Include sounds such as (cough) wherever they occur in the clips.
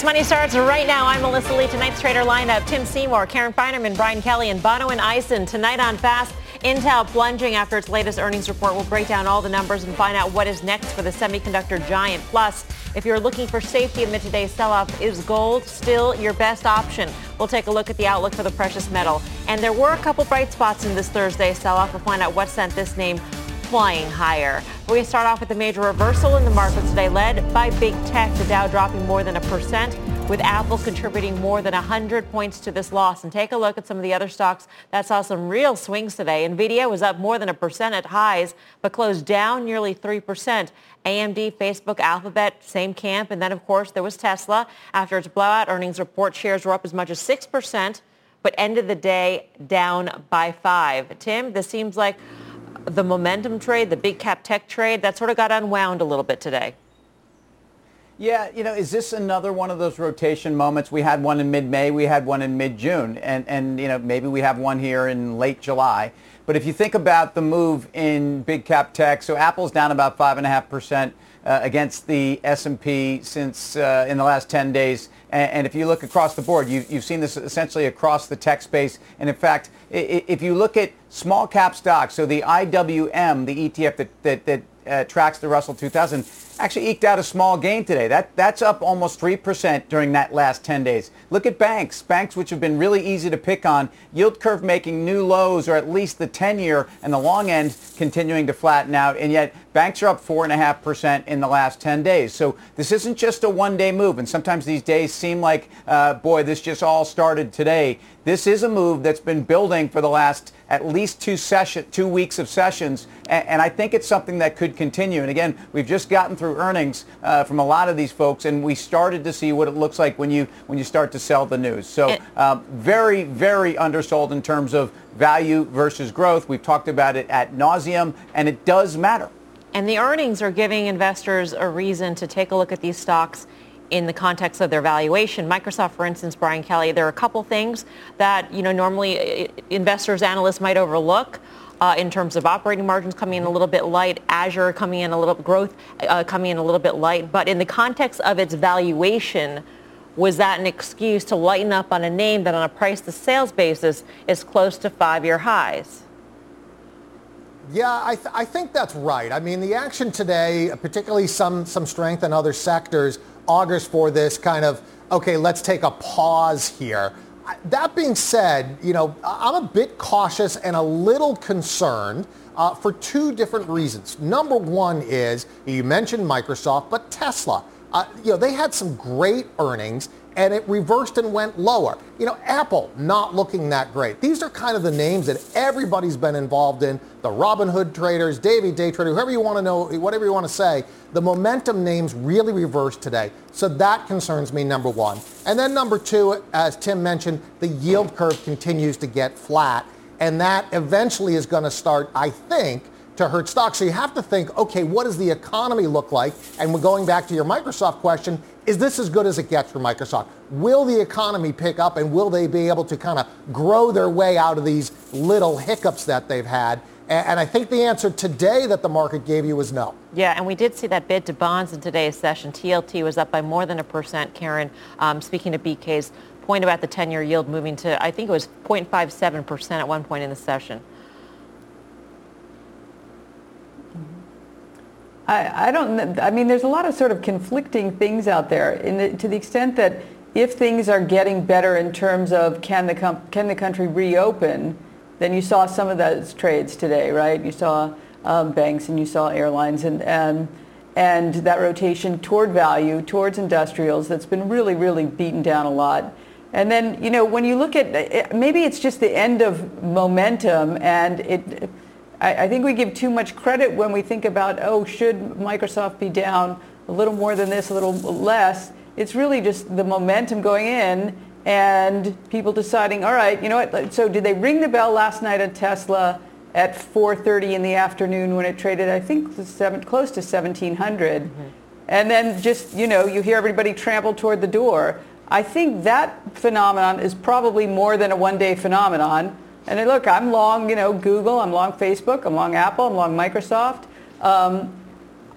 Fast Money starts right now. I'm Melissa Lee. Tonight's trader lineup, Tim Seymour, Karen Finerman, Brian Kelly, and Bonawyn Eison. Tonight on Fast, Intel plunging after its latest earnings report. We'll break down all the numbers and find out what is next for the semiconductor giant. Plus, if you're looking for safety amid today's sell-off, is gold still your best option? We'll take a look at the outlook for the precious metal. And there were a couple bright spots in this Thursday sell-off. We'll find out what sent this name flying higher. We start off with a major reversal in the markets today, led by big tech, the Dow dropping more than a percent, with Apple contributing more than 100 points to this loss. And take a look at some of the other stocks that saw some real swings today. Nvidia was up more than a percent at highs, but closed down nearly 3%. AMD, Facebook, Alphabet, same camp. And then, of course, there was Tesla. After its blowout earnings report, shares were up as much as 6%, but ended the day down by 5 Tim, this seems like the momentum trade, the big cap tech trade, that sort of got unwound a little bit today. Yeah, you know, is this another one of those rotation moments? We had one in mid-May, we had one in mid-June, and, and you know, maybe we have one here in late July. But if you think about the move in big cap tech, so Apple's down about 5.5% uh, against the S&P since uh, in the last 10 days. And, and, if you look across the board, you, you've seen this essentially across the tech space. And in fact, if you look at small cap stocks, so the IWM, the ETF that, that, that uh, tracks the Russell 2000, actually eked out a small gain today. That, that's up almost 3% during that last 10 days. Look at banks, banks which have been really easy to pick on, yield curve making new lows or at least the 10-year and the long end continuing to flatten out. And yet banks are up 4.5% in the last 10 days. So this isn't just a one-day move. And sometimes these days seem like, uh, boy, this just all started today. This is a move that's been building for the last at least two session, two weeks of sessions, and, and, I think it's something that could continue. And again, we've just gotten through earnings uh, from a lot of these folks, and we started to see what it looks like when you when you start to sell the news. So um, very, very undersold in terms of value versus growth. We've talked about it at nauseum, and it does matter. And the earnings are giving investors a reason to take a look at these stocks in the context of their valuation. Microsoft, for instance, Brian Kelly, there are a couple things that, you know, normally uh, investors, analysts might overlook. Uh, in terms of operating margins coming in a little bit light, Azure coming in a little growth uh, coming in a little bit light, but in the context of its valuation, was that an excuse to lighten up on a name that on a price to sales basis is close to five-year highs? Yeah, I, th- I think that's right. I mean, the action today, particularly some, some strength in other sectors, augurs for this kind of, okay, let's take a pause here. That being said, you know, I'm a bit cautious and a little concerned uh, for two different reasons. Number one is, you mentioned Microsoft, but Tesla. Uh, you know, they had some great earnings and it reversed and went lower. You know, Apple not looking that great. These are kind of the names that everybody's been involved in. The Robinhood traders, Davey Day trader, whoever you want to know, whatever you want to say. The momentum names really reversed today. So that concerns me, number one. And then number two, as Tim mentioned, the yield curve continues to get flat. And that eventually is going to start, I think, to hurt stocks. So you have to think, okay, what does the economy look like? And we're going back to your Microsoft question, is this as good as it gets for Microsoft? Will the economy pick up and will they be able to kind of grow their way out of these little hiccups that they've had? And I think the answer today that the market gave you was no. Yeah, and we did see that bid to bonds in today's session. TLT was up by more than a percent. Karen, um, speaking to BK's point about the 10-year yield moving to, I think it was 0.57% at one point in the session. I, I don't, I mean, there's a lot of sort of conflicting things out there the, to the extent that if things are getting better in terms of can the, com- can the country reopen, then you saw some of those trades today, right? You saw um, banks and you saw airlines and, and, and that rotation toward value, towards industrials that's been really, really beaten down a lot. And then, you know, when you look at, maybe it's just the end of momentum and it, I, I think we give too much credit when we think about, oh, should Microsoft be down a little more than this, a little less. It's really just the momentum going in and people deciding, all right, you know what? So did they ring the bell last night at Tesla at 4:30 in the afternoon when it traded, I think, seven, close to 1700, mm-hmm. and then just you know you hear everybody trample toward the door. I think that phenomenon is probably more than a one-day phenomenon. And look, I'm long, you know, Google, I'm long Facebook, I'm long Apple, I'm long Microsoft. Um,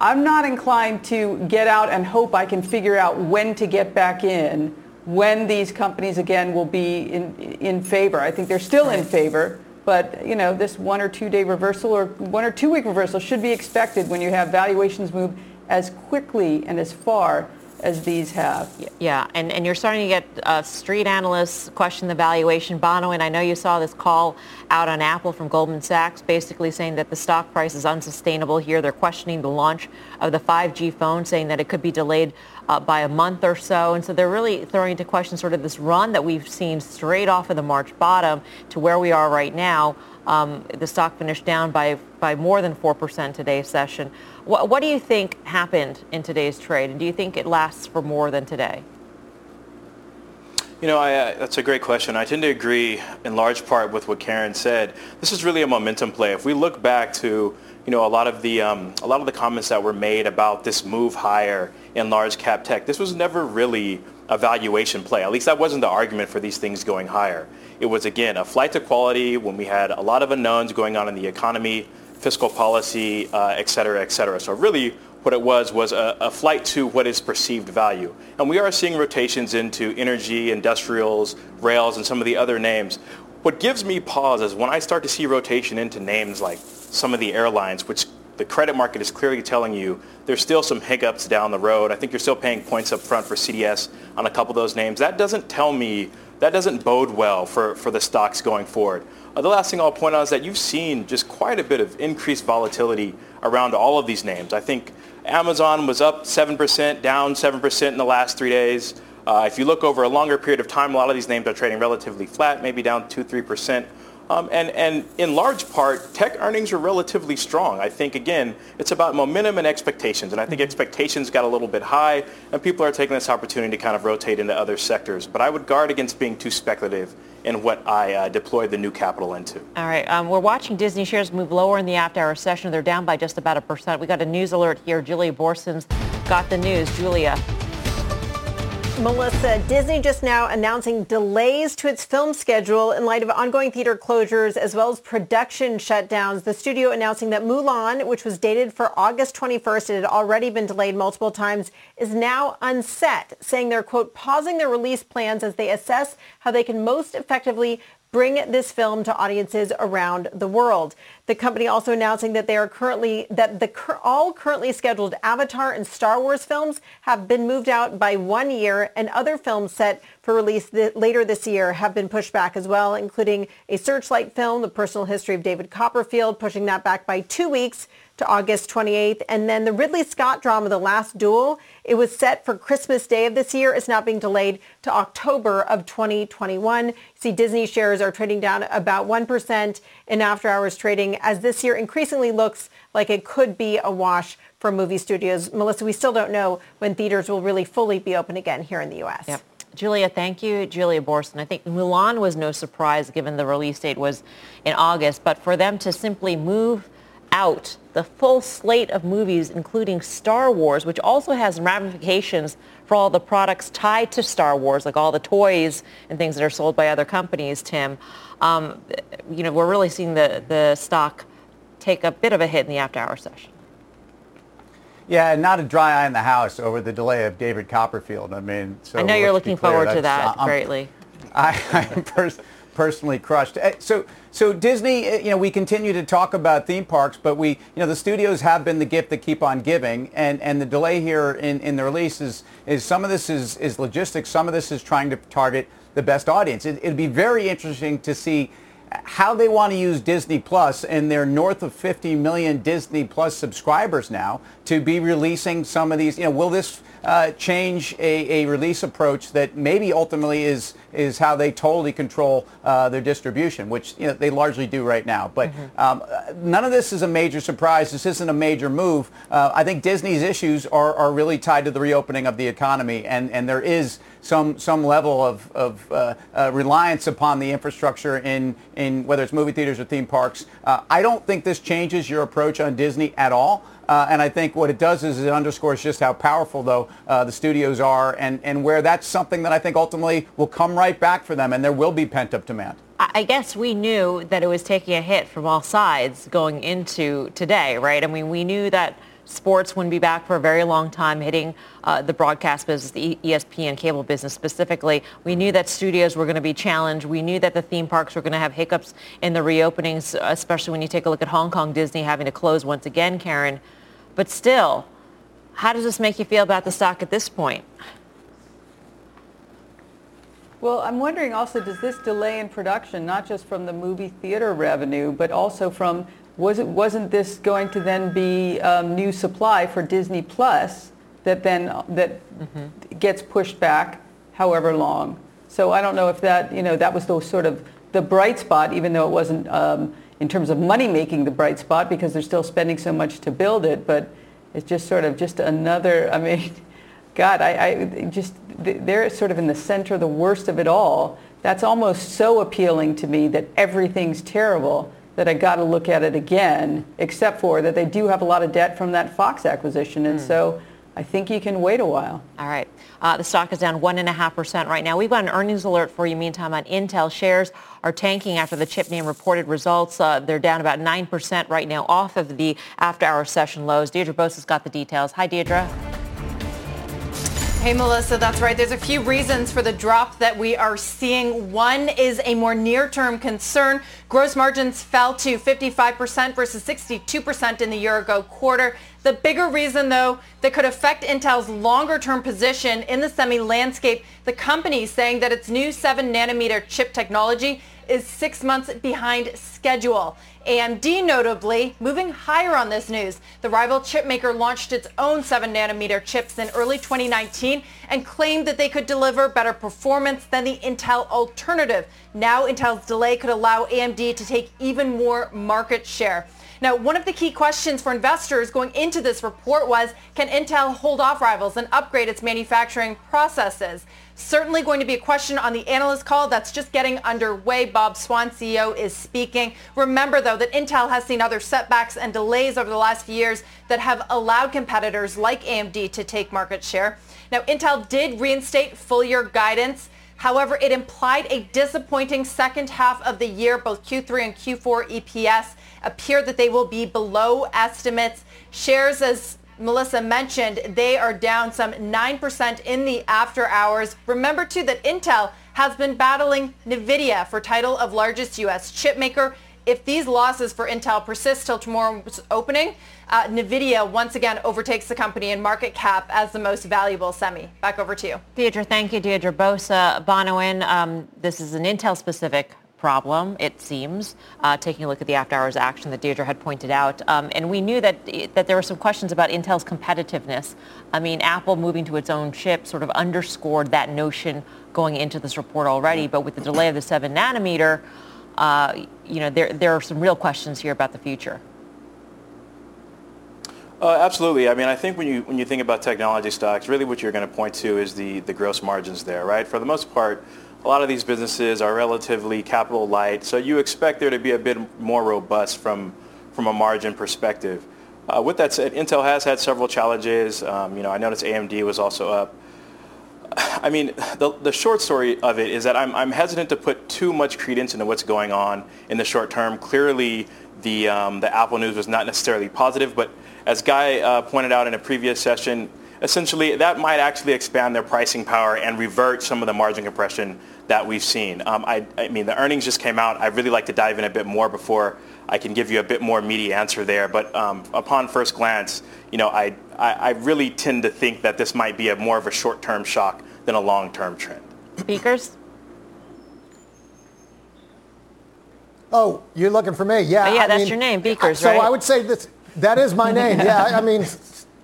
I'm not inclined to get out and hope I can figure out when to get back in when these companies again will be in, in favor. I think they're still in favor, but you know this one or two day reversal or one or two week reversal should be expected when you have valuations move as quickly and as far as these have. Yeah, and, and you're starting to get uh, street analysts question the valuation. Bono, and I know you saw this call out on Apple from Goldman Sachs basically saying that the stock price is unsustainable here. They're questioning the launch of the 5G phone, saying that it could be delayed uh, by a month or so. And so they're really throwing into question sort of this run that we've seen straight off of the March bottom to where we are right now. Um, the stock finished down by, by more than 4% today's session. What, what do you think happened in today's trade? And do you think it lasts for more than today? You know, I, uh, that's a great question. I tend to agree in large part with what Karen said. This is really a momentum play. If we look back to, you know, a lot of the um, a lot of the comments that were made about this move higher in large cap tech, this was never really a valuation play. At least that wasn't the argument for these things going higher. It was again a flight to quality when we had a lot of unknowns going on in the economy fiscal policy, uh, et cetera, et cetera. So really what it was was a, a, flight to what is perceived value. And we are seeing rotations into energy, industrials, rails, and some of the other names. What gives me pause is when I start to see rotation into names like some of the airlines, which the credit market is clearly telling you there's still some hiccups down the road. I think you're still paying points up front for CDS on a couple of those names. That doesn't tell me, that doesn't bode well for, for the stocks going forward. Uh, the last thing I'll point out is that you've seen just quite a bit of increased volatility around all of these names. I think Amazon was up 7%, down 7% in the last three days. Uh, if you look over a longer period of time, a lot of these names are trading relatively flat, maybe down 2 3%. Um, and, and in large part, tech earnings are relatively strong. I think, again, it's about momentum and expectations. And I think expectations got a little bit high, and people are taking this opportunity to kind of rotate into other sectors. But I would guard against being too speculative in what I uh, deployed the new capital into. All right. Um, we're watching Disney shares move lower in the after-hour session. They're down by just about a percent. We got a news alert here. Julia Boorstin's got the news. Julia. Melissa, Disney just now announcing delays to its film schedule in light of ongoing theater closures as well as production shutdowns. The studio announcing that Mulan, which was dated for August 21st, it had already been delayed multiple times, is now unset, saying they're, quote, pausing their release plans as they assess how they can most effectively bring this film to audiences around the world. The company also announcing that they are currently that the all currently scheduled Avatar and Star Wars films have been moved out by one year, and other films set for release th- later this year have been pushed back as well, including a Searchlight film, The Personal History of David Copperfield, pushing that back by two weeks to August 28th. And then the Ridley Scott drama, The Last Duel, it was set for Christmas Day of this year. It's now being delayed to October of 2021. You see Disney shares are trading down about 1% in after hours trading as this year increasingly looks like it could be a wash for movie studios. Melissa, we still don't know when theaters will really fully be open again here in the U.S. Yep. Julia, thank you. Julia Boorstin. I think Mulan was no surprise given the release date was in August, but for them to simply move out the full slate of movies, including Star Wars, which also has ramifications for all the products tied to Star Wars, like all the toys and things that are sold by other companies, Tim. Um, you know, we're really seeing the, the stock take a bit of a hit in the after-hour session. Yeah, not a dry eye in the house over the delay of David Copperfield. I mean, so I know you're looking forward to that uh, greatly. (laughs) I, I'm pers- personally crushed. Eh, so so Disney, eh, you know, we continue to talk about theme parks, but we, you know, the studios have been the gift that keep on giving, and, and the delay here in, in the release is, is some of this is, is logistics, some of this is trying to target the best audience. It, it'd be very interesting to see how they want to use Disney Plus, and they're north of 50 million Disney Plus subscribers now, to be releasing some of these. You know, will this uh, change a, a, release approach that maybe ultimately is is how they totally control uh, their distribution, which you know, they largely do right now. But mm-hmm. um, none of this is a major surprise. This isn't a major move. Uh, I think Disney's issues are, are really tied to the reopening of the economy, and, and there is some some level of, of uh, uh, reliance upon the infrastructure in in whether it's movie theaters or theme parks. Uh, I don't think this changes your approach on Disney at all. Uh, and I think what it does is it underscores just how powerful, though, uh, the studios are and, and where that's something that I think ultimately will come right back for them and there will be pent-up demand. I guess we knew that it was taking a hit from all sides going into today, right? I mean, we knew that sports wouldn't be back for a very long time, hitting uh, the broadcast business, the ESPN cable business specifically. We knew that studios were going to be challenged. We knew that the theme parks were going to have hiccups in the reopenings, especially when you take a look at Hong Kong Disney having to close once again, Karen. But still, how does this make you feel about the stock at this point? Well, I'm wondering also, does this delay in production, not just from the movie theater revenue, but also from, was it, wasn't this going to then be um, new supply for Disney Plus that then, that mm-hmm. gets pushed back however long? So I don't know if that, you know, that was the sort of the bright spot, even though it wasn't um, in terms of money making the bright spot because they're still spending so much to build it. But it's just sort of just another, I mean, (laughs) God, I, I just, they're sort of in the center, the worst of it all. That's almost so appealing to me that everything's terrible that I got to look at it again, except for that they do have a lot of debt from that Fox acquisition. And mm. so I think you can wait a while. All right. Uh, the stock is down 1.5% right now. We've got an earnings alert for you meantime on Intel. Shares are tanking after the chip name reported results. Uh, they're down about 9% right now off of the after-hour session lows. Deirdre Bosa has got the details. Hi, Deirdre. Hey, Melissa, that's right. There's a few reasons for the drop that we are seeing. One is a more near-term concern. Gross margins fell to 55% versus 62% in the year-ago quarter. The bigger reason, though, that could affect Intel's longer-term position in the semi landscape, the company saying that its new 7-nanometer chip technology is six months behind schedule. AMD notably moving higher on this news. The rival chipmaker launched its own 7 nanometer chips in early 2019 and claimed that they could deliver better performance than the Intel alternative. Now Intel's delay could allow AMD to take even more market share. Now, one of the key questions for investors going into this report was, can Intel hold off rivals and upgrade its manufacturing processes? Certainly going to be a question on the analyst call that's just getting underway. Bob Swan, CEO, is speaking. Remember, though, that Intel has seen other setbacks and delays over the last few years that have allowed competitors like AMD to take market share. Now, Intel did reinstate full year guidance. However, it implied a disappointing second half of the year. Both Q3 and Q4 EPS appear that they will be below estimates. Shares, as Melissa mentioned, they are down some 9% in the after hours. Remember, too, that Intel has been battling NVIDIA for title of largest U.S. chipmaker. If these losses for Intel persist till tomorrow's opening, uh, NVIDIA once again overtakes the company in market cap as the most valuable semi. Back over to you. Deirdre, thank you. Deirdre Bosa, Bonawyn, um, this is an Intel-specific problem, it seems, uh, taking a look at the after-hours action that Deirdre had pointed out. Um, and we knew that, that there were some questions about Intel's competitiveness. I mean, Apple moving to its own chip sort of underscored that notion going into this report already. But with the delay of the 7 nanometer, uh, you know, there, there are some real questions here about the future. Uh, absolutely. I mean, I think when you when you think about technology stocks, really what you're going to point to is the the gross margins there, right? For the most part, a lot of these businesses are relatively capital light, so you expect there to be a bit more robust from, from a margin perspective. Uh, with that said, Intel has had several challenges. Um, you know, I noticed AMD was also up. I mean, the, the short story of it is that I'm, I'm hesitant to put too much credence into what's going on in the short term. Clearly, the, um, the Apple news was not necessarily positive, but as Guy uh, pointed out in a previous session, essentially that might actually expand their pricing power and revert some of the margin compression that we've seen. Um, I, I, mean, the earnings just came out. I'd really like to dive in a bit more before I can give you a bit more meaty answer there. But um, upon first glance, you know, I, I, I, really tend to think that this might be a more of a short-term shock than a long-term trend. Beekers? Oh, you're looking for me? Yeah. Oh, yeah, I that's mean, your name, Beekers, so right? So I would say that that is my name. (laughs) yeah. I mean,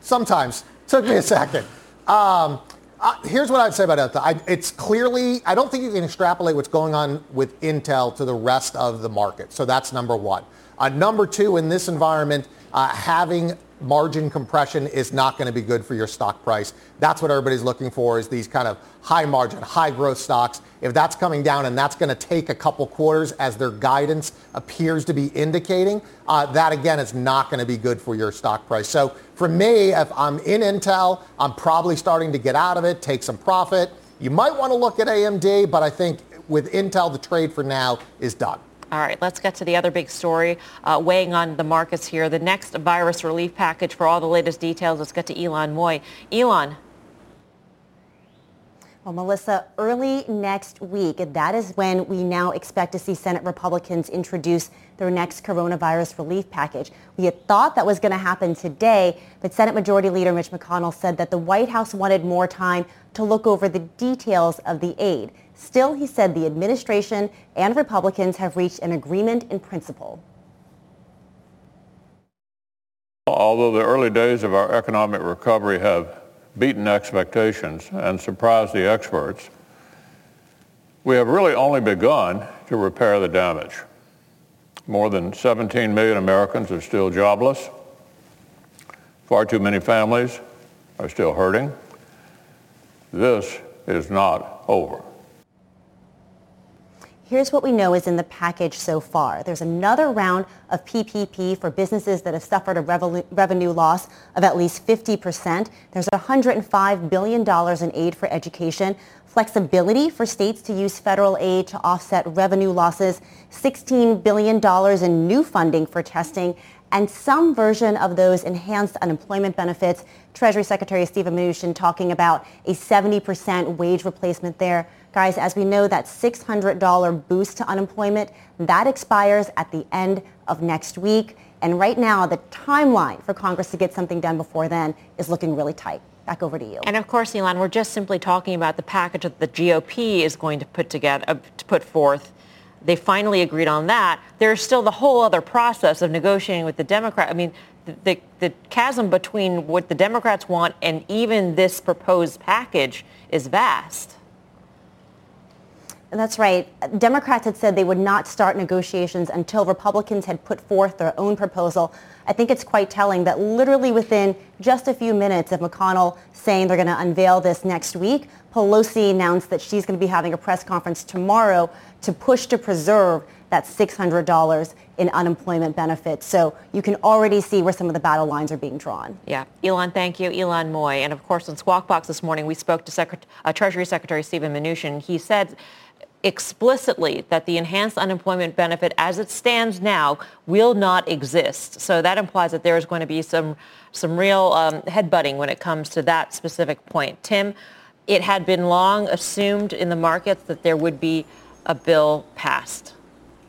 sometimes took me a second. Um, uh, here's what I'd say about Intel. I, it's clearly, I don't think you can extrapolate what's going on with Intel to the rest of the market. So that's number one. Uh, number two, in this environment, uh, having margin compression is not going to be good for your stock price. That's what everybody's looking for is these kind of high margin, high growth stocks. If that's coming down and that's going to take a couple quarters as their guidance appears to be indicating, uh, that again is not going to be good for your stock price. So for me, if I'm in Intel, I'm probably starting to get out of it, take some profit. You might want to look at AMD, but I think with Intel, the trade for now is done. All right, let's get to the other big story uh, weighing on the markets here. The next virus relief package for all the latest details. Let's get to Ylan Mui. Ylan, Well, Melissa, early next week, that is when we now expect to see Senate Republicans introduce their next coronavirus relief package. We had thought that was going to happen today, but Senate Majority Leader Mitch McConnell said that the White House wanted more time to look over the details of the aid. Still, he said the administration and Republicans have reached an agreement in principle. Although the early days of our economic recovery have beaten expectations and surprised the experts, we have really only begun to repair the damage. More than 17 million Americans are still jobless. Far too many families are still hurting. This is not over. Here's what we know is in the package so far. There's another round of PPP for businesses that have suffered a revenue loss of at least 50%. There's $105 billion in aid for education, flexibility for states to use federal aid to offset revenue losses, $16 billion in new funding for testing, and some version of those enhanced unemployment benefits. Treasury Secretary Steven Mnuchin talking about a 70% wage replacement there. Guys, as we know, that $600 boost to unemployment, that expires at the end of next week. And right now, the timeline for Congress to get something done before then is looking really tight. Back over to you. And of course, Ylan, we're just simply talking about the package that the GOP is going to put together, uh, to put forth. They finally agreed on that. There's still the whole other process of negotiating with the Democrat. I mean, the, the, chasm between what the Democrats want and even this proposed package is vast. That's right. Democrats had said they would not start negotiations until Republicans had put forth their own proposal. I think it's quite telling that literally within just a few minutes of McConnell saying they're going to unveil this next week, Pelosi announced that she's going to be having a press conference tomorrow to push to preserve that $600 in unemployment benefits. So you can already see where some of the battle lines are being drawn. Yeah. Ylan, thank you. Ylan Mui. And of course, on Squawk Box this morning, we spoke to Secret- uh, Treasury Secretary Steven Mnuchin. He said explicitly that the enhanced unemployment benefit as it stands now will not exist. So that implies that there is going to be some, some real um, headbutting when it comes to that specific point. Tim, it had been long assumed in the markets that there would be a bill passed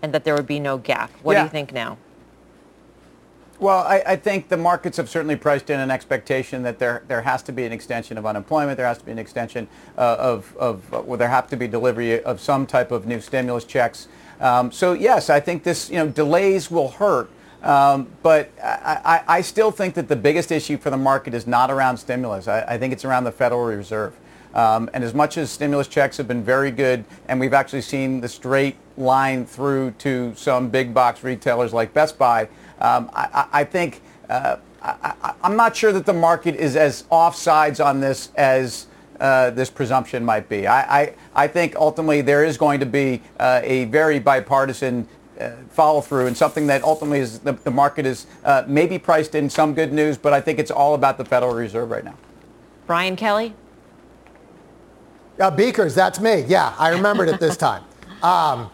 and that there would be no gap. What yeah. do you think now? Well, I, I, think the markets have certainly priced in an expectation that there there has to be an extension of unemployment. There has to be an extension uh, of of well, there have to be delivery of some type of new stimulus checks. Um, so yes, I think this you know delays will hurt. Um, but I, I, I, still think that the biggest issue for the market is not around stimulus. I, I think it's around the Federal Reserve. Um, and as much as stimulus checks have been very good, and we've actually seen the straight line through to some big box retailers like Best Buy, um, I, I, think uh, I, am not sure that the market is as offsides on this as uh, this presumption might be. I, I, I, think ultimately there is going to be uh, a very bipartisan uh, follow through and something that ultimately is the, the market is uh, maybe priced in some good news, but I think it's all about the Federal Reserve right now. Brian Kelly? Uh, Beekers, that's me. Yeah, I remembered it this time. (laughs) Um,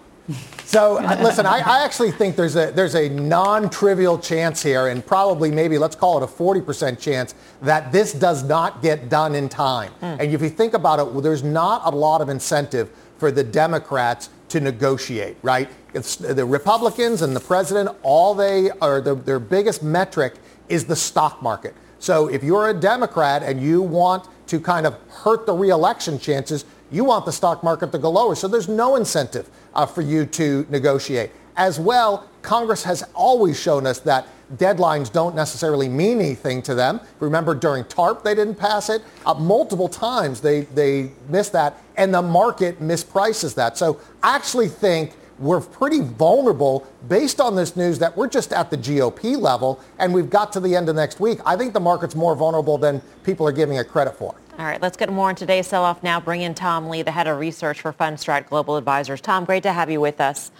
so uh, listen, I, I, actually think there's a there's a non-trivial chance here, and probably maybe let's call it a 40% chance that this does not get done in time. Mm. And if you think about it, well, there's not a lot of incentive for the Democrats to negotiate, right? It's the Republicans and the president, all they are the, their biggest metric is the stock market. So if you're a Democrat and you want to kind of hurt the reelection chances, you want the stock market to go lower. So there's no incentive uh, for you to negotiate. as well, Congress has always shown us that deadlines don't necessarily mean anything to them. Remember during TARP, they didn't pass it. Uh, multiple times they, they missed that, and the market misprices that. So I actually think we're pretty vulnerable based on this news that we're just at the GOP level and we've got to the end of next week. I think the market's more vulnerable than people are giving it credit for. All right, let's get more on today's sell-off now. Bring in Tom Lee, the head of research for Fundstrat Global Advisors. Tom, great to have you with us.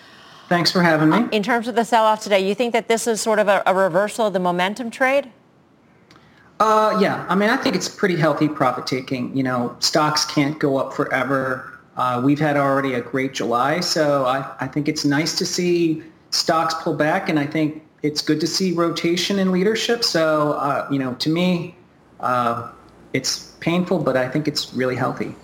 Thanks for having me. In terms of the sell-off today, you think that this is sort of a, a reversal of the momentum trade? Uh, yeah, I mean, I think it's pretty healthy profit taking. You know, stocks can't go up forever. Uh, we've had already a great July, so I, I think it's nice to see stocks pull back, and I think it's good to see rotation in leadership. So, uh, you know, to me, uh, it's painful, but I think it's really healthy.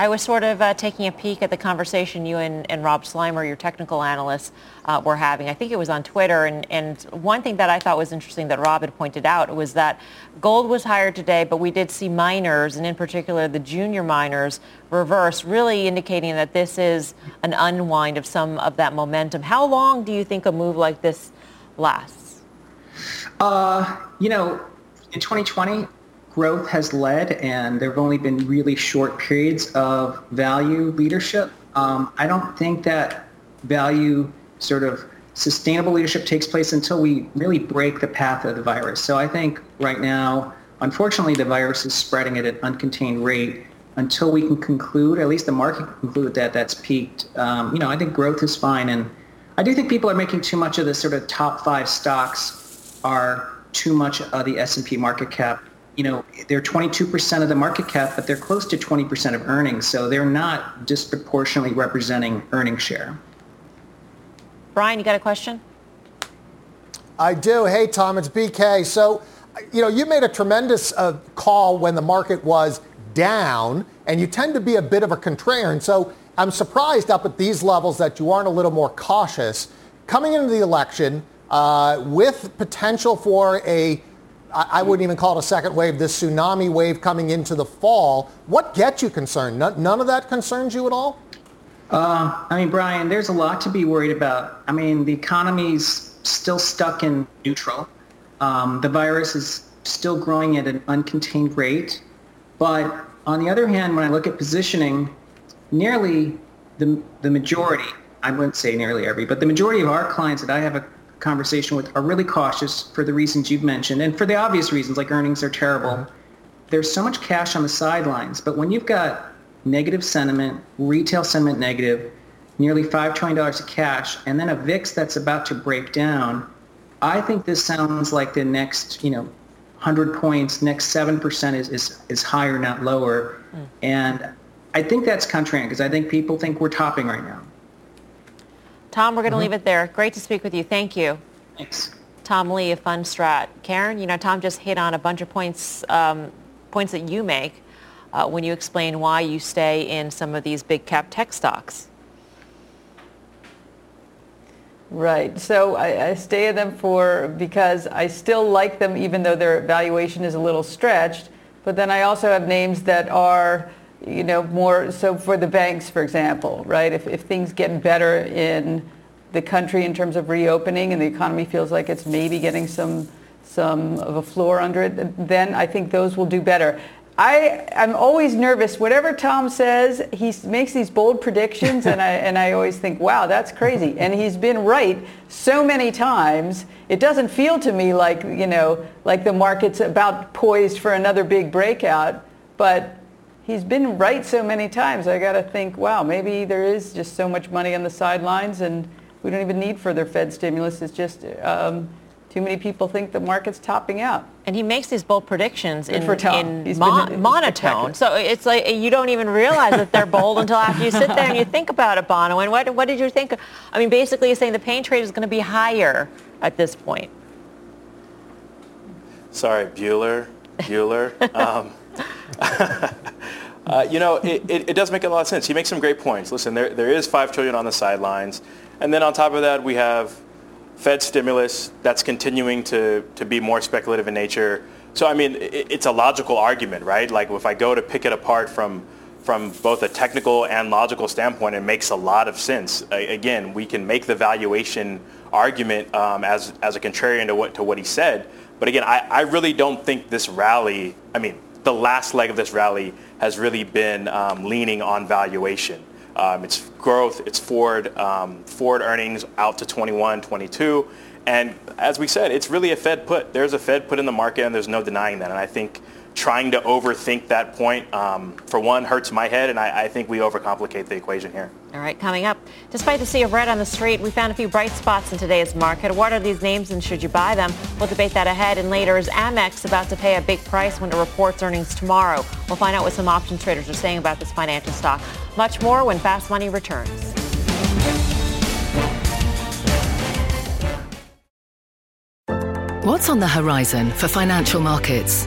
I was sort of uh, taking a peek at the conversation you and, and Rob Sluymer, your technical analyst, uh, were having. I think it was on Twitter. And, and one thing that I thought was interesting that Rob had pointed out was that gold was higher today, but we did see miners, and in particular the junior miners, reverse, really indicating that this is an unwind of some of that momentum. How long do you think a move like this lasts? Uh, you know, in 2020, growth has led, and there have only been really short periods of value leadership. Um, I don't think that value sort of sustainable leadership takes place until we really break the path of the virus. So I think right now, unfortunately, the virus is spreading at an uncontained rate. Until we can conclude, at least the market conclude that that's peaked. Um, you know, I think growth is fine, and I do think people are making too much of the sort of top five stocks are too much of the S&P market cap you know, they're 22% of the market cap, but they're close to 20% of earnings. So they're not disproportionately representing earnings share. Brian, you got a question? I do. Hey, Tom, it's BK. So, you know, you made a tremendous uh, call when the market was down, and you tend to be a bit of a contrarian. So I'm surprised up at these levels that you aren't a little more cautious. Coming into the election uh, with potential for a I wouldn't even call it a second wave, this tsunami wave coming into the fall. What gets you concerned? None of that concerns you at all? Uh, I mean, Brian, there's a lot to be worried about. I mean, the economy's still stuck in neutral. Um, the virus is still growing at an uncontained rate. But on the other hand, when I look at positioning, nearly the, the majority, I wouldn't say nearly every, but the majority of our clients that I have a conversation with are really cautious for the reasons you've mentioned and for the obvious reasons like earnings are terrible. Uh-huh. There's so much cash on the sidelines, but when you've got negative sentiment, retail sentiment negative, nearly $5 trillion of cash, and then a VIX that's about to break down, I think this sounds like the next, you know, 100 points, next 7% is, is, is higher, not lower. Mm. And I think that's contrarian because I think people think we're topping right now. Tom, we're going to mm-hmm. leave it there. Great to speak with you. Thank you. Thanks. Tom Lee of Fundstrat. Karen, you know, Tom just hit on a bunch of points, um, points that you make uh, when you explain why you stay in some of these big cap tech stocks. Right. So I, I, stay in them for because I still like them even though their valuation is a little stretched. But then I also have names that are you know, more so for the banks, for example, right? If, if things get better in the country in terms of reopening and the economy feels like it's maybe getting some some of a floor under it, then I think those will do better. I, I'm always nervous. Whatever Tom says, he makes these bold predictions, and I, and I always think, wow, that's crazy. And he's been right so many times. It doesn't feel to me like, you know, like the market's about poised for another big breakout. But he's been right so many times. I got to think, wow, maybe there is just so much money on the sidelines and we don't even need further Fed stimulus. It's just um, too many people think the market's topping out. And he makes these bold predictions in, in mon- monotone. So it's like you don't even realize that they're bold until after you sit there and you think about it, Bono. And what, what did you think? I mean, basically he's saying the pain trade is going to be higher at this point. Sorry, Bueller. Bueller. (laughs) Um, (laughs) uh, you know, it, it, it, does make a lot of sense. He makes some great points. Listen, there, there is 5 trillion on the sidelines. And then on top of that, we have Fed stimulus that's continuing to, to be more speculative in nature. So, I mean, it, it's a logical argument, right? Like if I go to pick it apart from, from both a technical and logical standpoint, it makes a lot of sense. again, we can make the valuation argument um, as, as a contrarian to what, to what he said. But again, I, I really don't think this rally, I mean, the last leg of this rally has really been um, leaning on valuation. Um, it's growth, it's forward, um, forward earnings out to 21, 22. And as we said, it's really a Fed put. There's a Fed put in the market and there's no denying that. And I think trying to overthink that point, um, for one, hurts my head, and I, I, think we overcomplicate the equation here. All right, coming up. Despite the sea of red on the street, we found a few bright spots in today's market. What are these names and should you buy them? We'll debate that ahead. And later, is Amex about to pay a big price when it reports earnings tomorrow? We'll find out what some options traders are saying about this financial stock. Much more when Fast Money returns. What's on the horizon for financial markets?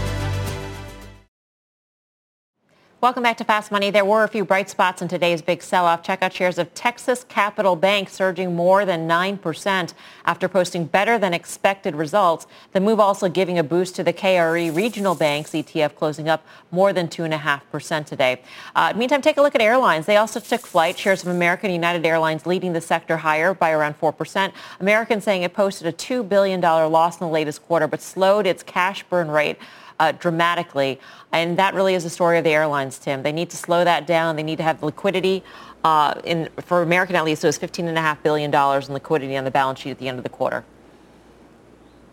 Welcome back to Fast Money. There were a few bright spots in today's big sell-off. Check out shares of Texas Capital Bank surging more than 9% after posting better than expected results. The move also giving a boost to the KRE regional banks ETF closing up more than 2.5% today. Uh, meantime, take a look at airlines. They also took flight. Shares of American United Airlines leading the sector higher by around 4%. American saying it posted a $2 billion loss in the latest quarter, but slowed its cash burn rate uh, dramatically. And that really is the story of the airlines, Tim. They need to slow that down. They need to have liquidity. Uh, in, for American, at least, it was $15.5 billion in liquidity on the balance sheet at the end of the quarter.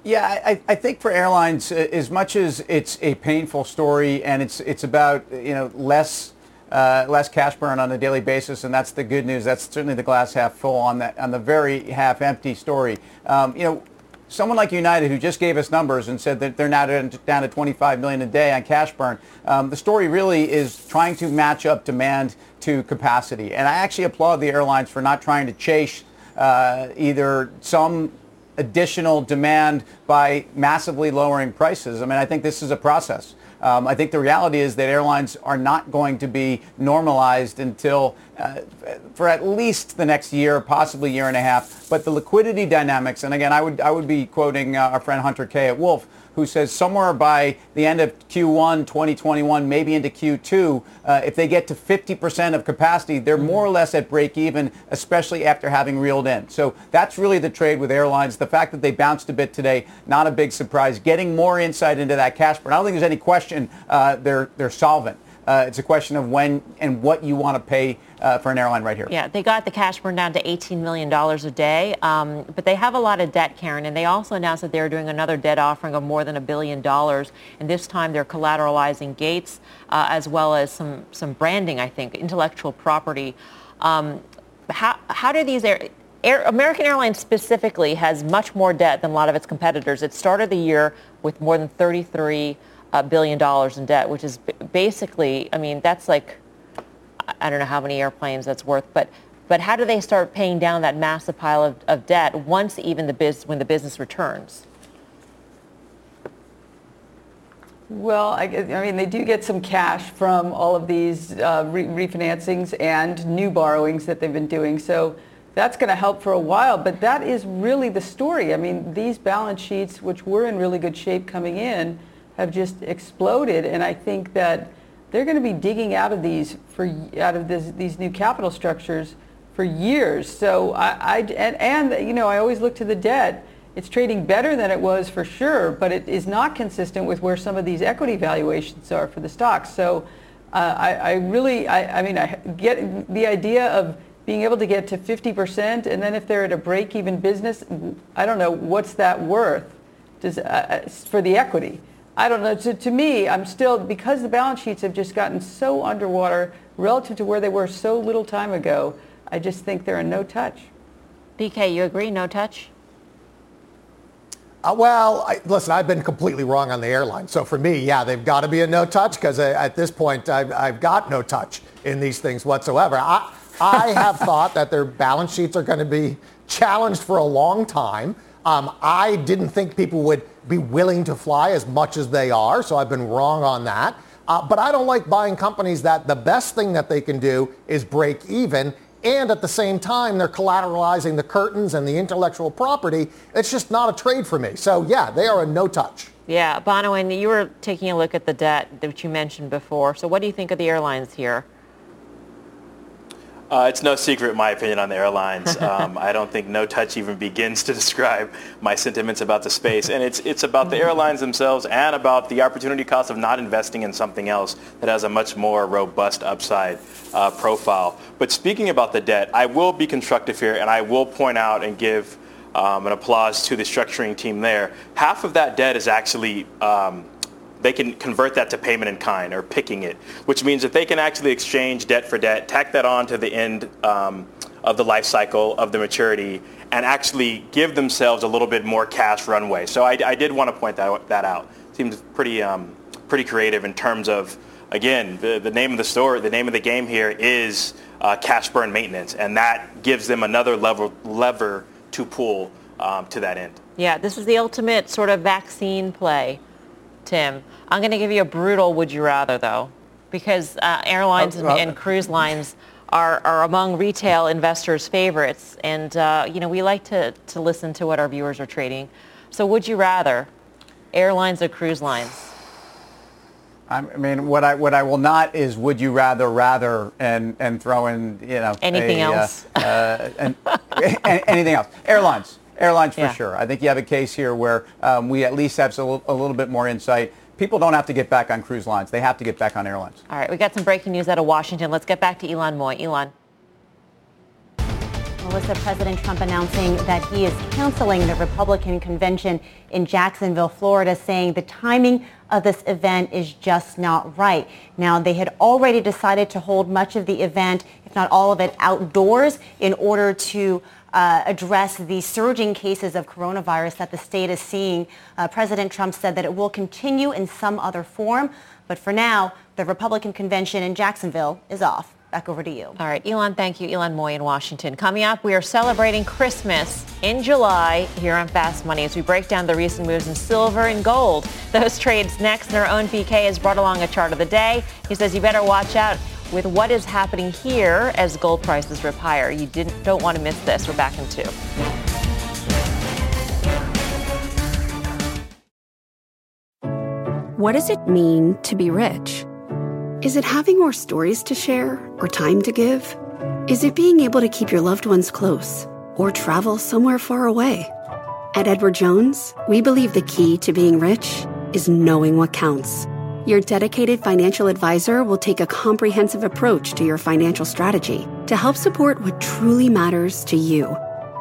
Yeah, I, I, think for airlines, as much as it's a painful story and it's it's about you know less uh, less cash burn on a daily basis, and that's the good news. That's certainly the glass half full on that on the very half empty story. Um, you know, someone like United, who just gave us numbers and said that they're now down to 25 million a day on cash burn, um, the story really is trying to match up demand to capacity. And I actually applaud the airlines for not trying to chase uh, either some additional demand by massively lowering prices. I mean, I think this is a process. Um, I think the reality is that airlines are not going to be normalized until uh, for at least the next year, possibly year and a half. But the liquidity dynamics, and again, I would I would be quoting uh, our friend Hunter Kay at Wolfe, who says somewhere by the end of Q1 2021, maybe into Q2, uh, if they get to 50% of capacity, they're more or less at break even, especially after having reeled in. So that's really the trade with airlines. The fact that they bounced a bit today, not a big surprise. Getting more insight into that cash burn. I don't think there's any question uh, they're, they're solvent. Uh, it's a question of when and what you want to pay uh, for an airline right here. Yeah, they got the cash burn down to $18 million a day, um, but they have a lot of debt, Karen, and they also announced that they're doing another debt offering of more than a billion dollars, and this time they're collateralizing gates uh, as well as some, some branding, I think, intellectual property. Um, how, how do these air, Air, American Airlines specifically has much more debt than a lot of its competitors. It started the year with more than 33 a billion dollars in debt, which is basically, I mean, that's like, I don't know how many airplanes that's worth, but but how do they start paying down that massive pile of, of debt once even the biz, when the business returns? Well, I, I, mean, they do get some cash from all of these uh, re- refinancings and new borrowings that they've been doing. So that's going to help for a while. But that is really the story. I mean, these balance sheets, which were in really good shape coming in, have just exploded. And I think that they're going to be digging out of these for out of this, these new capital structures for years. So I, I and, and you know I always look to the debt. It's trading better than it was for sure, but it is not consistent with where some of these equity valuations are for the stocks. So uh, I, I, really, I, I mean, I get the idea of being able to get to 50%, and then if they're at a break-even business, I don't know what's that worth does, uh, uh for the equity. I don't know. To, to me, I'm still, because the balance sheets have just gotten so underwater relative to where they were so little time ago, I just think they're a no touch. BK, you agree, no touch? Uh, well, I, listen, I've been completely wrong on the airline. So for me, yeah, they've got to be a no touch because uh, at this point, I've, I've, got no touch in these things whatsoever. I, I have (laughs) thought that their balance sheets are going to be challenged for a long time. Um, I didn't think people would be willing to fly as much as they are, so I've been wrong on that. Uh, but I don't like buying companies that the best thing that they can do is break even. And at the same time, they're collateralizing the curtains and the intellectual property. It's just not a trade for me. So yeah, they are a no touch. Yeah, Bonawyn, you were taking a look at the debt that you mentioned before. So what do you think of the airlines here? Uh, it's no secret my opinion on the airlines. (laughs) Um, I don't think no touch even begins to (laughs) describe my sentiments about the space. And it's, it's about the airlines themselves and about the opportunity cost of not investing in something else that has a much more robust upside uh, profile. But speaking about the debt, I will be constructive here and I will point out and give um, an applause to the structuring team there. Half of that debt is actually um, they can convert that to payment in kind or picking it, which means that they can actually exchange debt for debt, tack that on to the end um, of the life cycle of the maturity, and actually give themselves a little bit more cash runway. So I, I did want to point that, that out. Seems pretty, um, pretty creative in terms of, again, the, the name of the store, the name of the game here is uh, cash burn maintenance, and that gives them another lever, lever to pull um, to that end. Yeah, this is the ultimate sort of vaccine play Tim. I'm going to give you a brutal would you rather, though, because uh, airlines and, and, cruise lines are, are among retail investors' favorites. And, uh, you know, we like to, to listen to what our viewers are trading. So would you rather airlines or cruise lines? I mean, what I what I will not is would you rather rather and and throw in you know anything a, else uh, uh, and, anything else airlines Airlines for yeah. sure. I think you have a case here where um, we at least have a little, a little bit more insight. People don't have to get back on cruise lines. They have to get back on airlines. All right, we got some breaking news out of Washington. Let's get back to Ylan Mui. Ylan. Melissa, President Trump announcing that he is canceling the Republican convention in Jacksonville, Florida, saying the timing of this event is just not right. Now, they had already decided to hold much of the event, if not all of it, outdoors in order to uh, address the surging cases of coronavirus that the state is seeing. Uh, President Trump said that it will continue in some other form, but for now, the Republican convention in Jacksonville is off. Back over to you. All right, Ylan, thank you. Ylan Mui in Washington. Coming up, we are celebrating Christmas in July here on Fast Money as we break down the recent moves in silver and gold. Those trades next, and our own BK has brought along a chart of the day. He says you better watch out with what is happening here as gold prices rip higher. You didn't, don't want to miss this. We're back in two. What does it mean to be rich? Is it having more stories to share or time to give? Is it being able to keep your loved ones close or travel somewhere far away? At Edward Jones, we believe the key to being rich is knowing what counts your dedicated financial advisor will take a comprehensive approach to your financial strategy to help support what truly matters to you.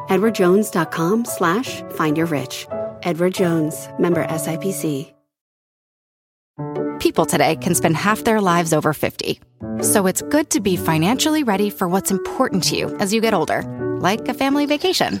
EdwardJones.com slash find your rich. Edward Jones, member SIPC. People today can spend half their lives over 50. So it's good to be financially ready for what's important to you as you get older, like a family vacation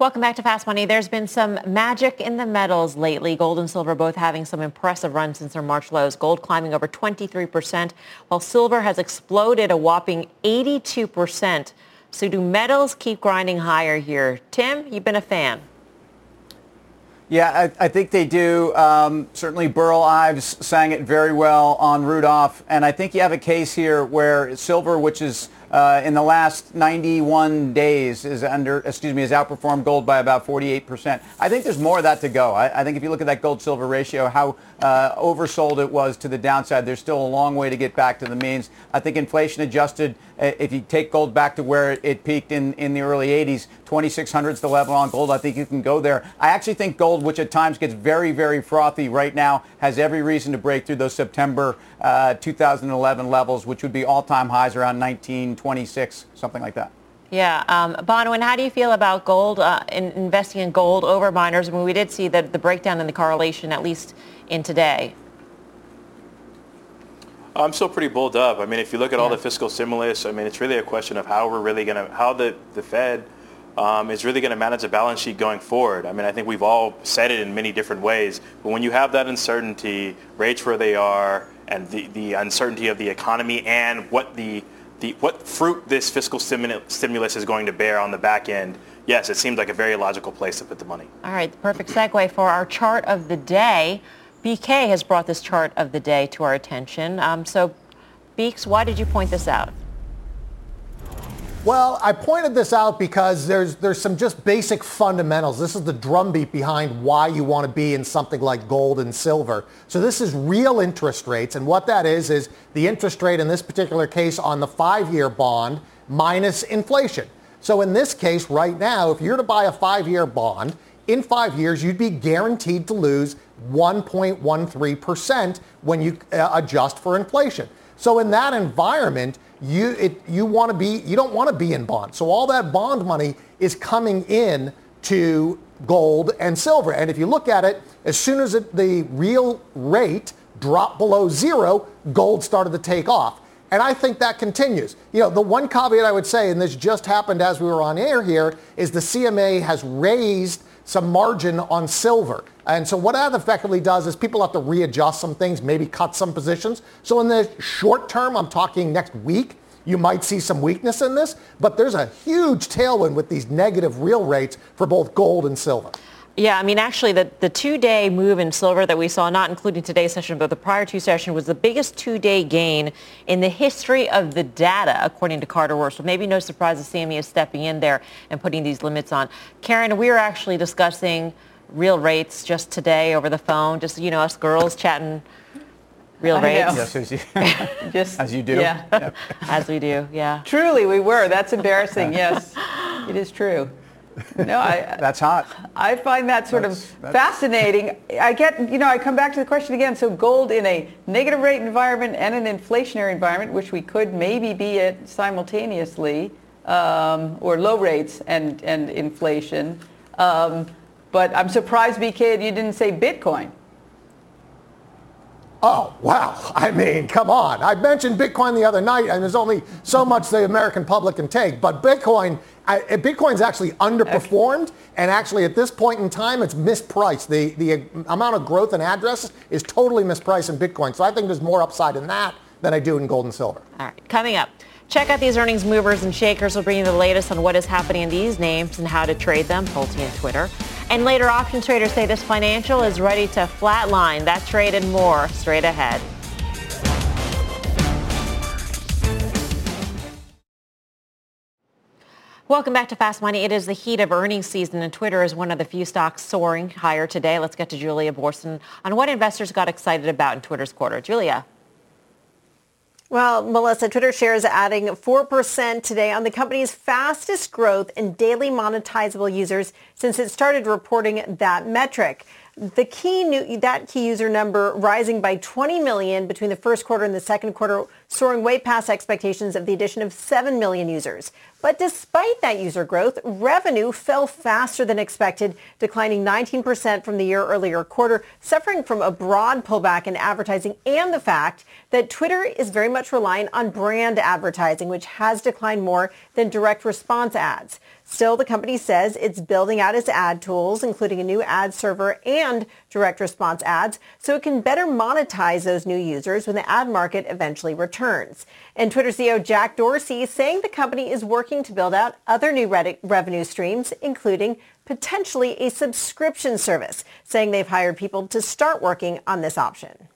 Welcome back to Fast Money. There's been some magic in the metals lately. Gold and silver both having some impressive runs since their March lows. Gold climbing over 23%, while silver has exploded a whopping 82%. So do metals keep grinding higher here? Tim, you've been a fan. Yeah, I, I, think they do. Um, certainly Burl Ives sang it very well on Rudolph. And I think you have a case here where silver, which is uh, in the last 91 days is under, excuse me, has outperformed gold by about 48%. I think there's more of that to go. I, I think if you look at that gold silver ratio, how uh, oversold it was to the downside, there's still a long way to get back to the means. I think inflation adjusted, if you take gold back to where it peaked in, in the early 80s, 2600 is the level on gold. I think you can go there. I actually think gold, which at times gets very, very frothy right now, has every reason to break through those September uh, 2011 levels, which would be all-time highs around 1926, something like that. Yeah. Um, Bonawyn, how do you feel about gold, uh, in investing in gold over miners? I mean, we did see the, the breakdown in the correlation, at least in today. I'm still pretty bulled up. I mean, if you look at all the fiscal stimulus, I mean, it's really a question of how we're really going to, how the, the Fed um, is really going to manage a balance sheet going forward. I mean, I think we've all said it in many different ways, but when you have that uncertainty, rates where they are, and the, the uncertainty of the economy and what the, the what fruit this fiscal stimulus is going to bear on the back end, yes, it seems like a very logical place to put the money. All right, perfect segue for our chart of the day. BK has brought this chart of the day to our attention. Um, so, Beeks, why did you point this out? Well, I pointed this out because there's there's some just basic fundamentals. This is the drumbeat behind why you want to be in something like gold and silver. So this is real interest rates, and what that is is the interest rate in this particular case on the five-year bond minus inflation. So in this case, right now, if you're to buy a five-year bond, in five years, you'd be guaranteed to lose 1.13% when you uh, adjust for inflation. So in that environment, you it, you want to be you don't want to be in bonds. So all that bond money is coming in to gold and silver. And if you look at it, as soon as it, the real rate dropped below zero, gold started to take off. And I think that continues. You know, the one caveat I would say, and this just happened as we were on air here, is the CME has raised some margin on silver. And so what that effectively does is people have to readjust some things, maybe cut some positions. So in the short term, I'm talking next week, you might see some weakness in this, but there's a huge tailwind with these negative real rates for both gold and silver. Yeah, I mean, actually, the, the two-day move in silver that we saw, not including today's session, but the prior two session, was the biggest two-day gain in the history of the data, according to Carter Worth. So maybe no surprise that CME is stepping in there and putting these limits on. Karen, we were actually discussing real rates just today over the phone, just, you know, us girls chatting real I rates. Yes, as you, (laughs) Just as you do. Yeah. As we do, yeah. Truly, we were. That's embarrassing. Yes, it is true. No, I, (laughs) That's hot. I find that sort That's- of that's- fascinating. I get, you know, I come back to the question again. So gold in a negative rate environment and an inflationary environment, which we could maybe be at simultaneously, um, or low rates and, and inflation. Um, but I'm surprised, BK, you didn't say Bitcoin. Oh, wow. I mean, come on. I mentioned Bitcoin the other night, and there's only so much the American public can take. But Bitcoin, I, Bitcoin's actually underperformed, and actually at this point in time, it's mispriced. The, the amount of growth in addresses is totally mispriced in Bitcoin. So I think there's more upside in that than I do in gold and silver. All right, coming up. Check out these earnings movers and shakers. We'll bring you the latest on what is happening in these names and how to trade them, Pulte and Twitter. And later, options traders say this financial is ready to flatline. That trade and more straight ahead. Welcome back to Fast Money. It is the heat of earnings season, and Twitter is one of the few stocks soaring higher today. Let's get to Julia Boorstin on what investors got excited about in Twitter's quarter. Julia. Well, Melissa, Twitter shares adding 4% today on the company's fastest growth in daily monetizable users since it started reporting that metric. The key new, that key user number rising by 20 million between the first quarter and the second quarter, soaring way past expectations of the addition of 7 million users. But despite that user growth, revenue fell faster than expected, declining 19% from the year earlier quarter, suffering from a broad pullback in advertising and the fact that Twitter is very much reliant on brand advertising, which has declined more than direct response ads. Still, the company says it's building out its ad tools, including a new ad server and direct response ads, so it can better monetize those new users when the ad market eventually returns. And Twitter CEO Jack Dorsey is saying the company is working to build out other new re- revenue streams, including potentially a subscription service, saying they've hired people to start working on this option.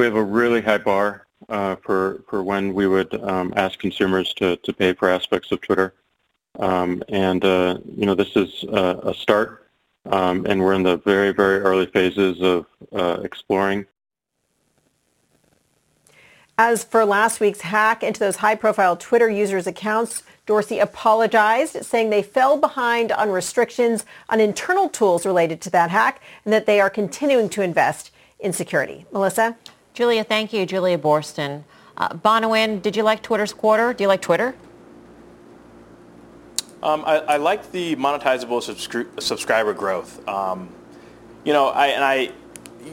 We have a really high bar uh, for for when we would um, ask consumers to, to pay for aspects of Twitter, um, and uh, you know this is a, a start, um, and we're in the very very early phases of uh, exploring. As for last week's hack into those high-profile Twitter users' accounts, Dorsey apologized, saying they fell behind on restrictions on internal tools related to that hack and that they are continuing to invest in security. Melissa? Julia, thank you. Julia Boorstin. Uh, Bonawyn, did you like Twitter's quarter? Do you like Twitter? Um, I, I like the monetizable subscri- subscriber growth. Um, you know, I, and I,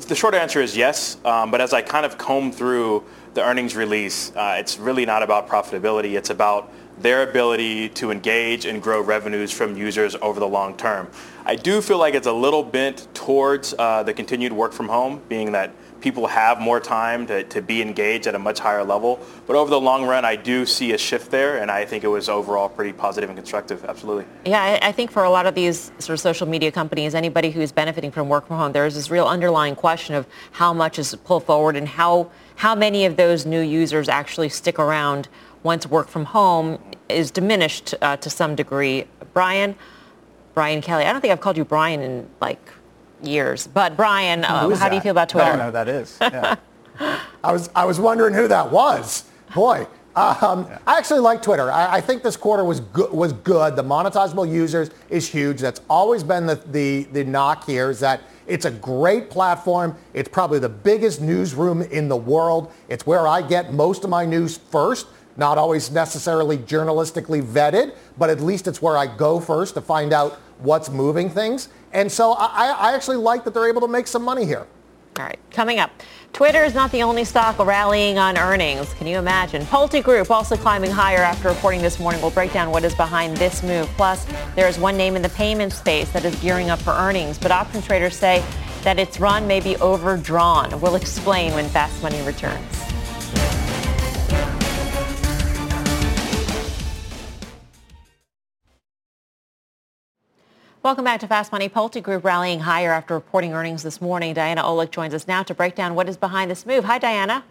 the short answer is yes. Um, but as I kind of comb through the earnings release, uh, it's really not about profitability. It's about their ability to engage and grow revenues from users over the long term. I do feel like it's a little bent towards uh, the continued work from home, being that people have more time to, to be engaged at a much higher level. But over the long run, I do see a shift there, and I think it was overall pretty positive and constructive. Absolutely. Yeah, I, I think for a lot of these sort of social media companies, anybody who's benefiting from work from home, there is this real underlying question of how much is pulled forward and how how many of those new users actually stick around once work from home is diminished uh, to some degree. Brian, Brian Kelly, I don't think I've called you Brian in like years, but Brian, uh, how do you feel about Twitter? I don't know who that is. (laughs) Yeah. I was I was wondering who that was. Boy, um, yeah. I actually like Twitter. I, I, think this quarter was good. Was good. The monetizable users is huge. That's always been the, the the knock here. Is that it's a great platform. It's probably the biggest newsroom in the world. It's where I get most of my news first. Not always necessarily journalistically vetted, but at least it's where I go first to find out what's moving things. And so I, I actually like that they're able to make some money here. All right, coming up. Twitter is not the only stock rallying on earnings. Can you imagine? PulteGroup also climbing higher after reporting this morning. We'll break down what is behind this move. Plus, there is one name in the payment space that is gearing up for earnings, but option traders say that its run may be overdrawn. We'll explain when Fast Money returns. Welcome back to Fast Money. PulteGroup rallying higher after reporting earnings this morning. Diana Olick joins us now to break down what is behind this move. Hi, Diana.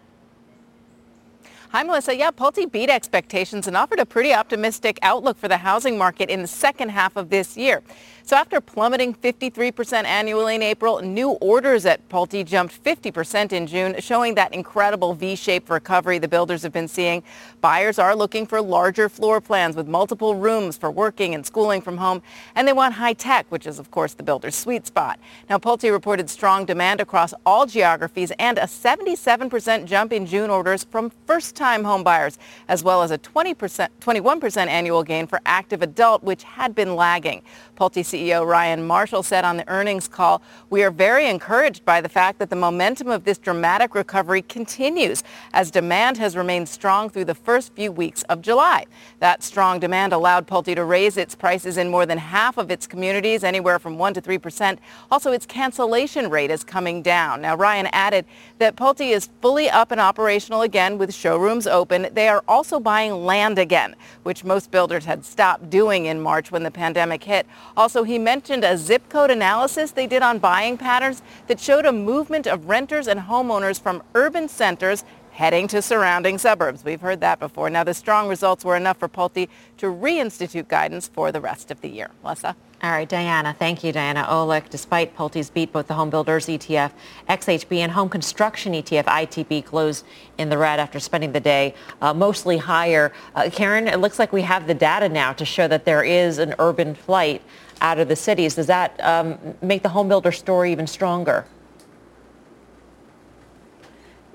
Hi, Melissa. Yeah, Pulte beat expectations and offered a pretty optimistic outlook for the housing market in the second half of this year. So after plummeting 53% annually in April, new orders at Pulte jumped 50% in June, showing that incredible V-shaped recovery the builders have been seeing. Buyers are looking for larger floor plans with multiple rooms for working and schooling from home, and they want high tech, which is, of course, the builder's sweet spot. Now, Pulte reported strong demand across all geographies and a 77% jump in June orders from first-time home buyers, as well as a 20%, 21% annual gain for active adult, which had been lagging. Pulte CEO Ryan Marshall said on the earnings call, we are very encouraged by the fact that the momentum of this dramatic recovery continues as demand has remained strong through the first few weeks of July. That strong demand allowed Pulte to raise its prices in more than half of its communities, anywhere from 1 to 3 percent. Also, its cancellation rate is coming down. Now, Ryan added that Pulte is fully up and operational again with showrooms open. They are also buying land again, which most builders had stopped doing in March when the pandemic hit. Also, he mentioned a zip code analysis they did on buying patterns that showed a movement of renters and homeowners from urban centers heading to surrounding suburbs. We've heard that before. Now, the strong results were enough for Pulte to reinstitute guidance for the rest of the year. Melissa? All right, Diana. Thank you, Diana Olick. Despite Pulte's beat, both the home builders ETF, XHB, and home construction ETF, ITB, closed in the red after spending the day uh, mostly higher. Uh, Karen, it looks like we have the data now to show that there is an urban flight out of the cities. Does that um, make the home builder story even stronger?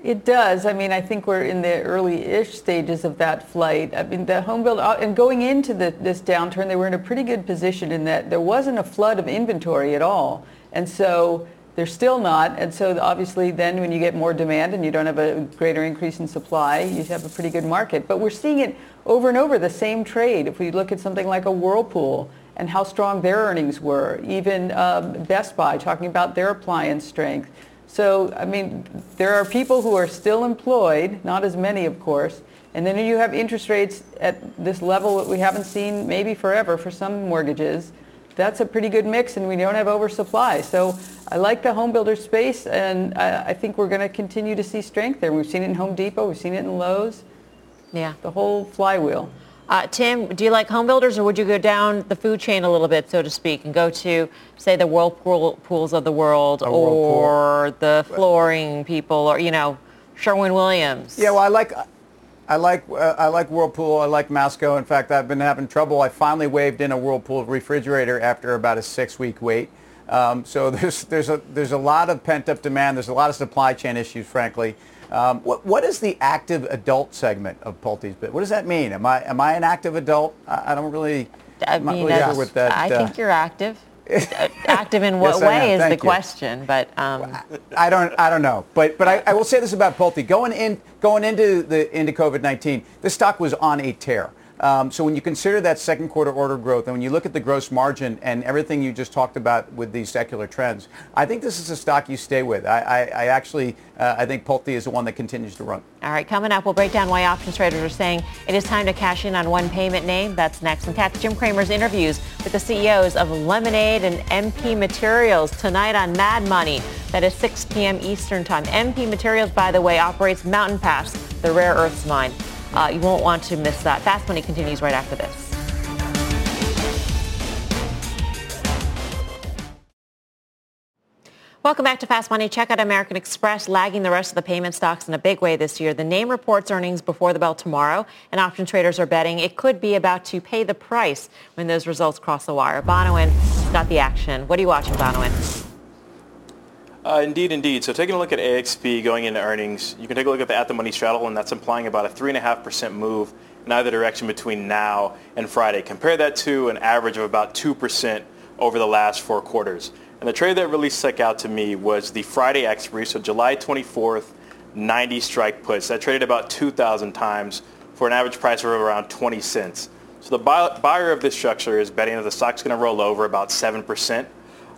It does. I mean, I think we're in the early-ish stages of that flight. I mean, the home builder, uh, and going into the, this downturn, they were in a pretty good position in that there wasn't a flood of inventory at all. And so they're still not. And so obviously then when you get more demand and you don't have a greater increase in supply, you have a pretty good market. But we're seeing it over and over, the same trade. If we look at something like a Whirlpool, and how strong their earnings were. Even um, Best Buy talking about their appliance strength. So, I mean, there are people who are still employed, not as many, of course. And then you have interest rates at this level that we haven't seen maybe forever for some mortgages. That's a pretty good mix, and we don't have oversupply. So I like the home builder space, and I, I think we're going to continue to see strength there. We've seen it in Home Depot. We've seen it in Lowe's. Yeah. The whole flywheel. Uh, Tim, do you like home builders or would you go down the food chain a little bit, so to speak, and go to, say, the Whirlpools of the world or the flooring people or, you know, Sherwin-Williams? Yeah, well, I like... I like uh, I like Whirlpool. I like Masco. In fact, I've been having trouble. I finally waved in a Whirlpool refrigerator after about a six-week wait. Um, so (laughs) there's there's a there's a lot of pent up demand. There's a lot of supply chain issues, frankly. Um, what what is the active adult segment of Pulte's bit? What does that mean? Am I am I an active adult? I, I don't really. I mean, really sure with that. I uh, think you're active. (laughs) active in what Yes, way is the you. question, but um, I don't I don't know, but but I, I will say this about Pulte. Going in going into the into COVID nineteen, this stock was on a tear. Um, so when you consider that second quarter order growth, and when you look at the gross margin and everything you just talked about with these secular trends, I think this is a stock you stay with. I, I, I actually uh, I think Pulte is the one that continues to run. all right, coming up, we'll break down why options traders are saying it is time to cash in on one payment name. That's next. And catch Jim Cramer's interviews with the CEOs of Lemonade and MP Materials tonight on Mad Money. That is 6 p.m. Eastern Time. MP Materials, by the way, operates Mountain Pass, the rare earths mine. Uh, you won't want to miss that. Fast Money continues right after this. Welcome back to Fast Money. Check out American Express lagging the rest of the payment stocks in a big way this year. The name reports earnings before the bell tomorrow, and option traders are betting it could be about to pay the price when those results cross the wire. Bonawyn got the action. What are you watching, Bonawyn? Uh, indeed, indeed. So taking a look at AXP going into earnings, you can take a look at the at the money straddle, and that's implying about a 3.5% move in either direction between now and Friday. Compare that to an average of about 2% over the last four quarters. And the trade that really stuck out to me was the Friday expiry, so July 24th, 90 strike puts. That traded about 2,000 times for an average price of around 20 cents. So the buy- buyer of this structure is betting that the stock's going to roll over about 7%.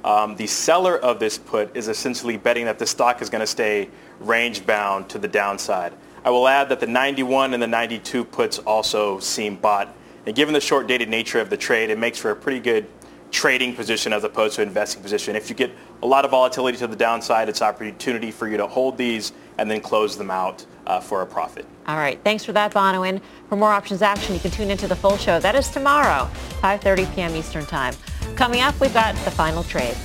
Um, the seller of this put is essentially betting that the stock is going to stay range bound to the downside. I will add that the 91 and the 92 puts also seem bought. And given the short dated nature of the trade, it makes for a pretty good trading position as opposed to investing position. If you get a lot of volatility to the downside, it's opportunity for you to hold these and then close them out uh, for a profit. All right. Thanks for that, Bonawyn. For more options action, you can tune into the full show. That is tomorrow, 5.30 p.m. Eastern Time. Coming up, we've got the final trade.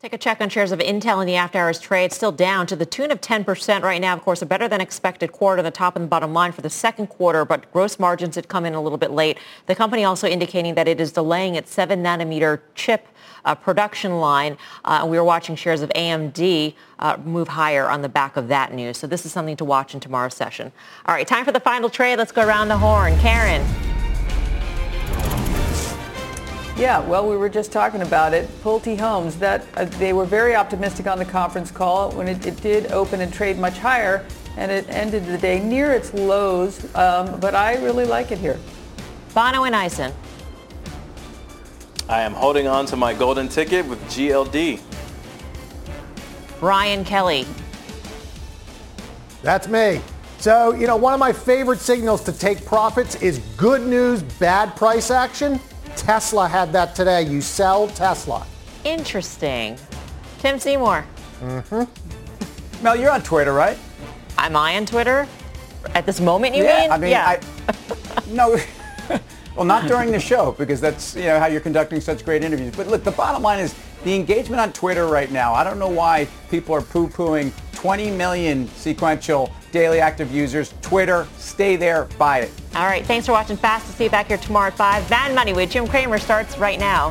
Take a check on shares of Intel in the after hours trade. Still down to the tune of 10% right now. Of course, a better than expected quarter, the top and bottom line for the second quarter, but gross margins had come in a little bit late. The company also indicating that it is delaying its 7 nanometer chip uh, production line. Uh, we were watching shares of AMD uh, move higher on the back of that news. So this is something to watch in tomorrow's session. All right, time for the final trade. Let's go around the horn. Karen. Yeah, well, we were just talking about it. Pulte Homes, that uh, they were very optimistic on the conference call when it, it did open and trade much higher, and it ended the day near its lows. Um, but I really like it here. Bonawyn Eison. I am holding on to my golden ticket with GLD. Brian Kelly. That's me. So, you know, one of my favorite signals to take profits is good news, bad price action. Tesla had that today. You sell Tesla. Interesting. Tim Seymour. Mm-hmm. Mel, you're on Twitter, right? Am I on Twitter? At this moment, you yeah, mean? I mean, yeah. I, (laughs) no. Well, not during the show because that's you know how you're conducting such great interviews. But look, the bottom line is the engagement on Twitter right now. I don't know why people are poo-pooing 20 million sequential daily active users. Twitter, stay there, buy it. All right, thanks for watching Fast. We'll see you back here tomorrow at 5. Mad Money with Jim Cramer starts right now.